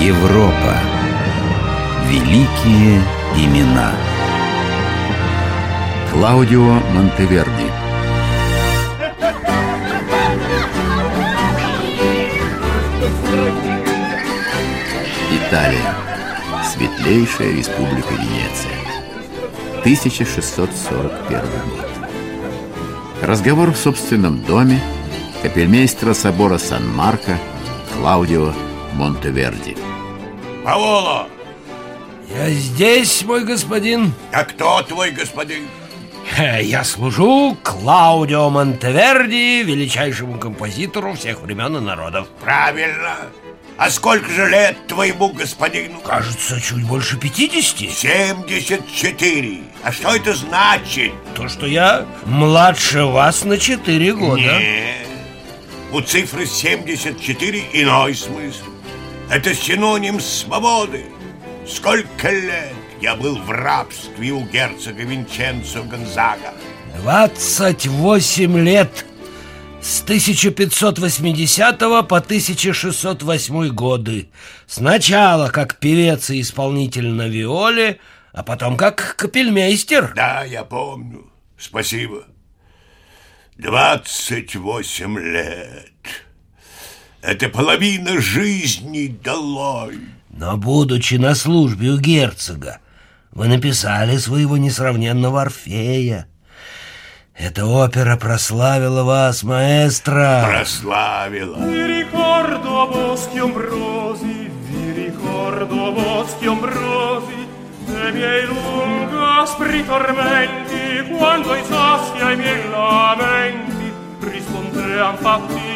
Европа. Великие имена. Клаудио Монтеверди. Италия. Светлейшая республика Венеция. 1641 год. Разговор в собственном доме капельмейстера собора Сан-Марко Клаудио Монтеверди. Паоло! Я здесь, мой господин. А кто твой господин? Я служу Клаудио Монтеверди, величайшему композитору всех времен и народов. Правильно. А сколько же лет твоему господину? Кажется, чуть больше 50 74 А что это значит? То, что я младше вас на 4 года Нет У цифры 74 иной смысл Это синоним свободы. Сколько лет я был в рабстве у герцога Винченцо Гонзага? 28 лет с 1580 по 1608 годы. Сначала как певец и исполнитель на виоле А потом как капельмейстер. Да, я помню, спасибо. 28 лет Это половина жизни долой Но будучи на службе у герцога Вы написали своего несравненного Орфея. Эта опера прославила вас, маэстро. Прославила. Vi ricordo boschi ombrosi, vi ricordo boschi ombrosi dei miei lunghi aspri tormenti quando i sassi ai miei lamenti rispondean fatti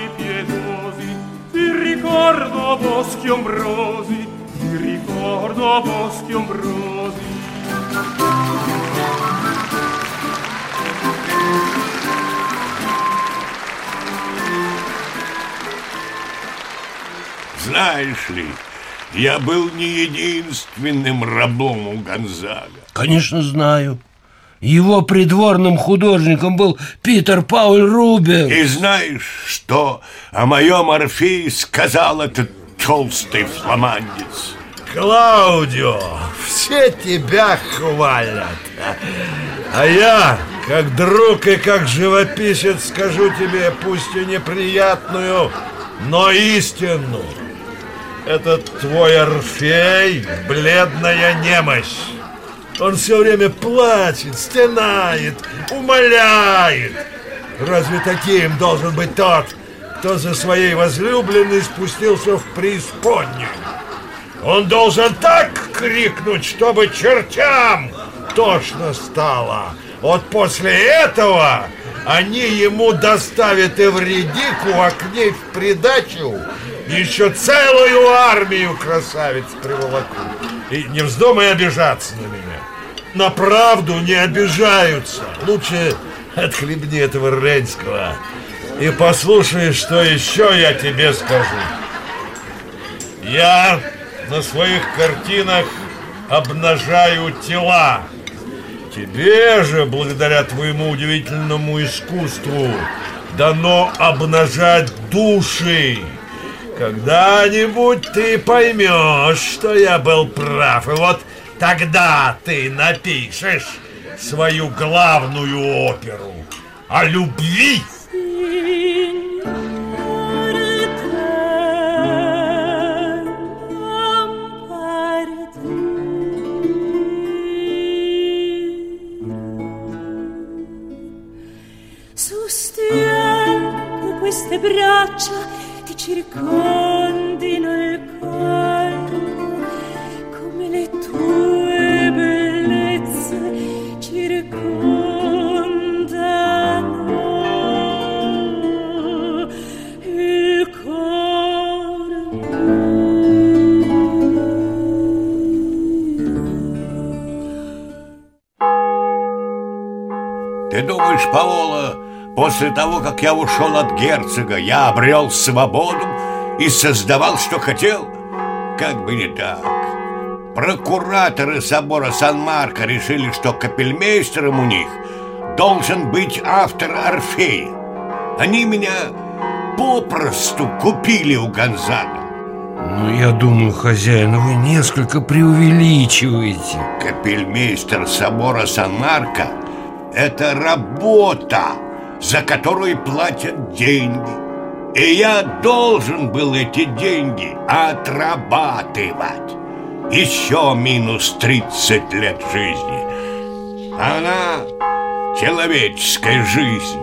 vi ricordo boschi ombrosi vi ricordo boschi ombrosi Знаешь ли, я был не единственным рабом у Гонзага. Конечно, знаю. Его придворным художником был Питер Пауль Рубер. И знаешь, что о моем Орфее сказал этот толстый фламандец? Клаудио, все тебя хвалят. А я, как друг и как живописец, скажу тебе, пусть и неприятную, но истину. Этот твой Орфей — бледная немощь. Он все время плачет, стенает, умоляет. Разве таким должен быть тот, кто за своей возлюбленной спустился в преисподнюю? Он должен так крикнуть, чтобы чертям тошно стало. Вот после этого они ему доставят Эвредику, а к ней в придачу еще целую армию красавиц приволокут. И не вздумай обижаться на меня. На правду не обижаются. Лучше отхлебни этого Ренского и послушай, что еще я тебе скажу. Я на своих картинах обнажаю тела. Тебе же, благодаря твоему удивительному искусству, дано обнажать души. Когда-нибудь ты поймешь, что я был прав, и вот тогда ты напишешь свою главную оперу о любви. После того, как я ушел от герцога, я обрел свободу и создавал, что хотел? Как бы не так. Прокураторы собора Сан-Марко решили, что капельмейстером у них должен быть автор Орфея. Они меня попросту купили у Гонзага. Ну, я думаю, хозяин, вы несколько преувеличиваете. Капельмейстер собора Сан-Марко – это работа, за которую платят деньги. И я должен был эти деньги отрабатывать. Еще минус 30 лет жизни. Она, человеческая жизнь,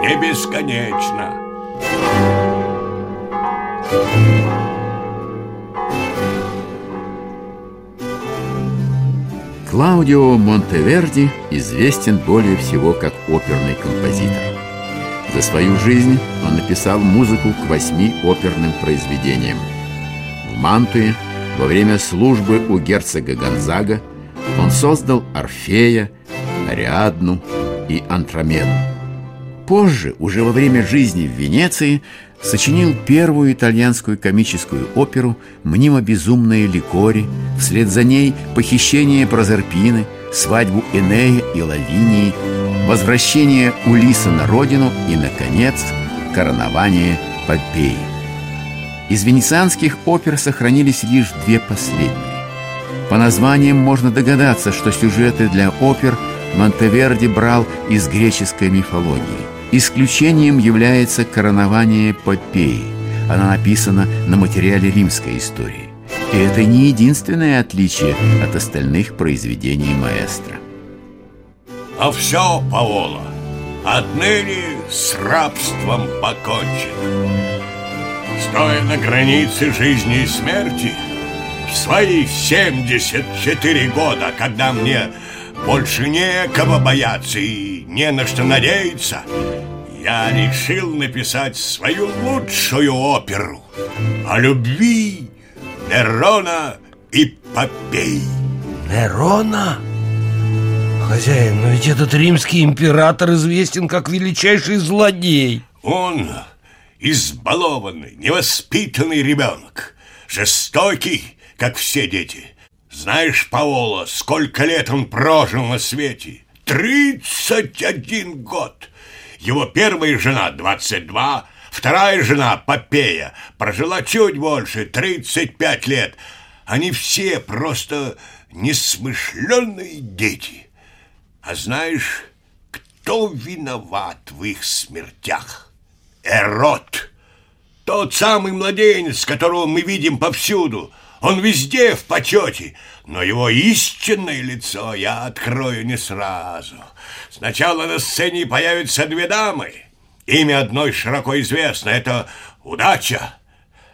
не бесконечна. Клаудио Монтеверди известен более всего как оперный композитор. За свою жизнь он написал музыку к восьми оперным произведениям. В Мантуе во время службы у герцога Гонзага он создал Орфея, Ариадну и Антромеду. Позже, уже во время жизни в Венеции, сочинил первую итальянскую комическую оперу «Мнимо безумные ликори», вслед за ней «Похищение Прозерпины», «Свадьбу Энея и Лавинии», «Возвращение Улиса на родину» и, наконец, «Коронование Попеи». Из венецианских опер сохранились лишь две последние. По названиям можно догадаться, что сюжеты для опер Монтеверди брал из греческой мифологии. Исключением является «Коронование Попеи». Она написана на материале римской истории. И это не единственное отличие от остальных произведений маэстро. А все, Паола, отныне с рабством покончено. Стоя на границе жизни и смерти, в свои 74 года, когда мне больше некого бояться и не на что надеяться, я решил написать свою лучшую оперу о любви Нерона и Попей. Нерона? Хозяин, но ведь этот римский император известен как величайший злодей. Он избалованный, невоспитанный ребенок, жестокий, как все дети. Знаешь, Паоло, сколько лет он прожил на свете? Тридцать один год. Его первая жена 22, вторая жена Попея прожила чуть больше, 35 лет. Они все просто несмышленные дети. А знаешь, кто виноват в их смертях? Эрот. Тот самый младенец, которого мы видим повсюду. Он везде в почете, но его истинное лицо я открою не сразу. Сначала на сцене появятся две дамы. Имя одной широко известно — это удача.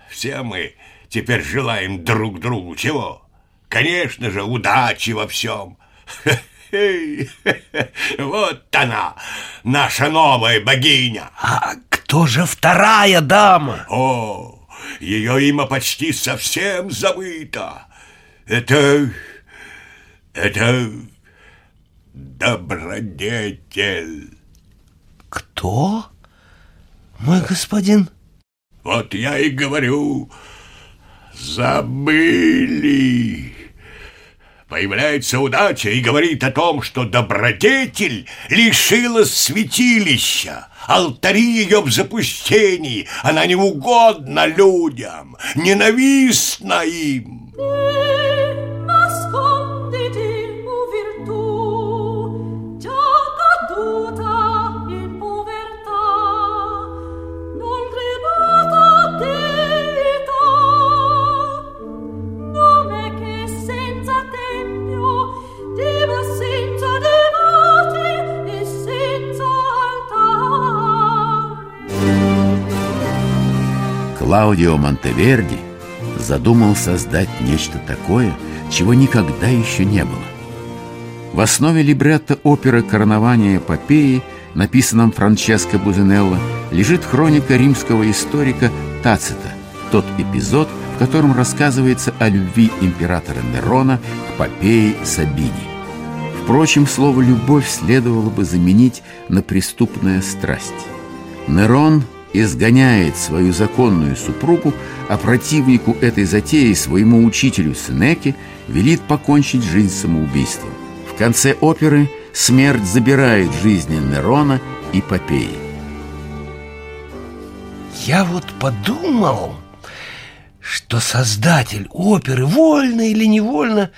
Все мы теперь желаем друг другу чего? Конечно же, удачи во всем. Вот она, наша новая богиня. А кто же вторая дама? О, ее имя почти совсем забыто. Это... это... добродетель. Кто? Мой господин? Вот я и говорю, забыли. Появляется удача и говорит о том, что добродетель лишилась святилища, алтари ее в запустении, она не угодна людям, ненавистна им. Клаудио Монтеверди задумал создать нечто такое, чего никогда еще не было. В основе либретто оперы «Коронование Попеи», написанном Франческо Бузинелло, лежит хроника римского историка Тацита, тот эпизод, в котором рассказывается о любви императора Нерона к Попее Сабини. Впрочем, слово «любовь» следовало бы заменить на преступная страсть. Нерон изгоняет свою законную супругу, а противнику этой затеи, своему учителю Сенеке, велит покончить жизнь самоубийством. В конце оперы смерть забирает жизни Нерона и Попеи. Я вот подумал, что создатель оперы вольно или невольно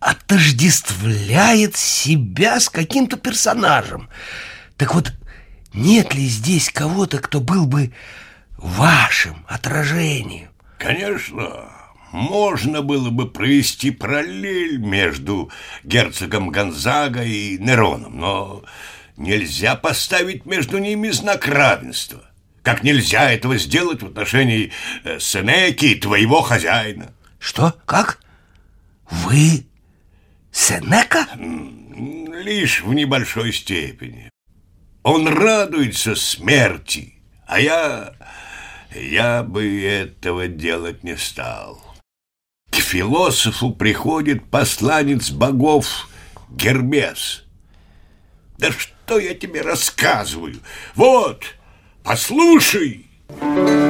отождествляет себя с каким-то персонажем. Так вот, нет ли здесь кого-то, кто был бы вашим отражением? Конечно, можно было бы провести параллель между герцогом Гонзага и Нероном, но нельзя поставить между ними знак равенства. Как нельзя этого сделать в отношении э, Сенеки и твоего хозяина. Что? Как? Вы Сенека? Лишь в небольшой степени. Он радуется смерти, а я... я бы этого делать не стал. К философу приходит посланец богов Гермес. Да что я тебе рассказываю? Вот, послушай. Pure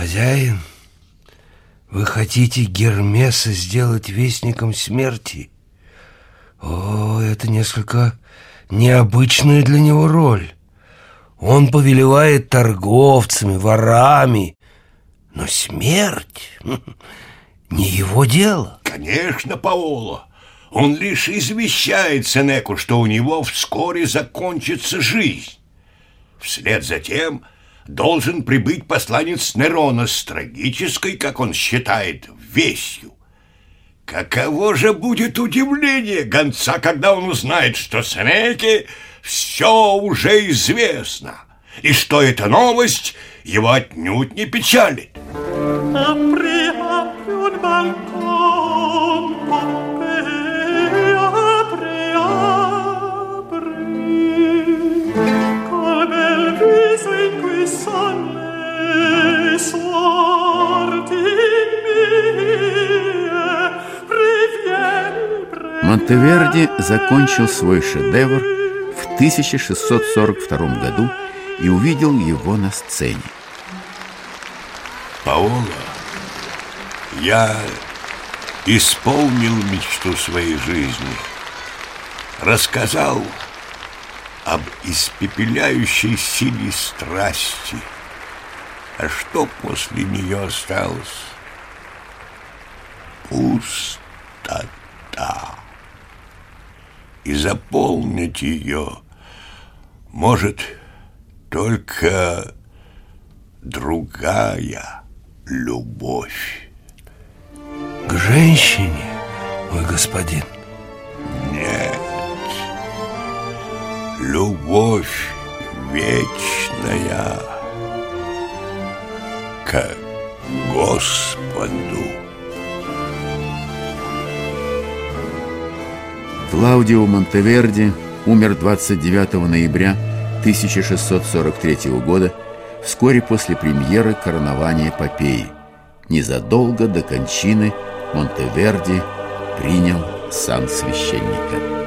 Хозяин, вы хотите Гермеса сделать вестником смерти? О, это несколько необычная для него роль. Он повелевает торговцами, ворами, но смерть не его дело. Конечно, Паоло. Он лишь извещает Сенеку, что у него вскоре закончится жизнь. Вслед за тем должен прибыть посланец Нерона с трагической, как он считает, вестью. Каково же будет удивление гонца, когда он узнает, что Сенеке все уже известно, и что эта новость его отнюдь не печалит. Apri, Монтеверди закончил свой шедевр в 1642 году и увидел его на сцене. Паоло, я исполнил мечту своей жизни. Рассказал об испепеляющей силе страсти. А что после нее осталось? Пустота. И заполнить ее может только другая любовь. К женщине, мой господин. Нет, любовь вечная к Господу. Клаудио Монтеверди умер 29 ноября 1643 года, вскоре после премьеры коронования Попеи. Незадолго до кончины Монтеверди принял сан священника.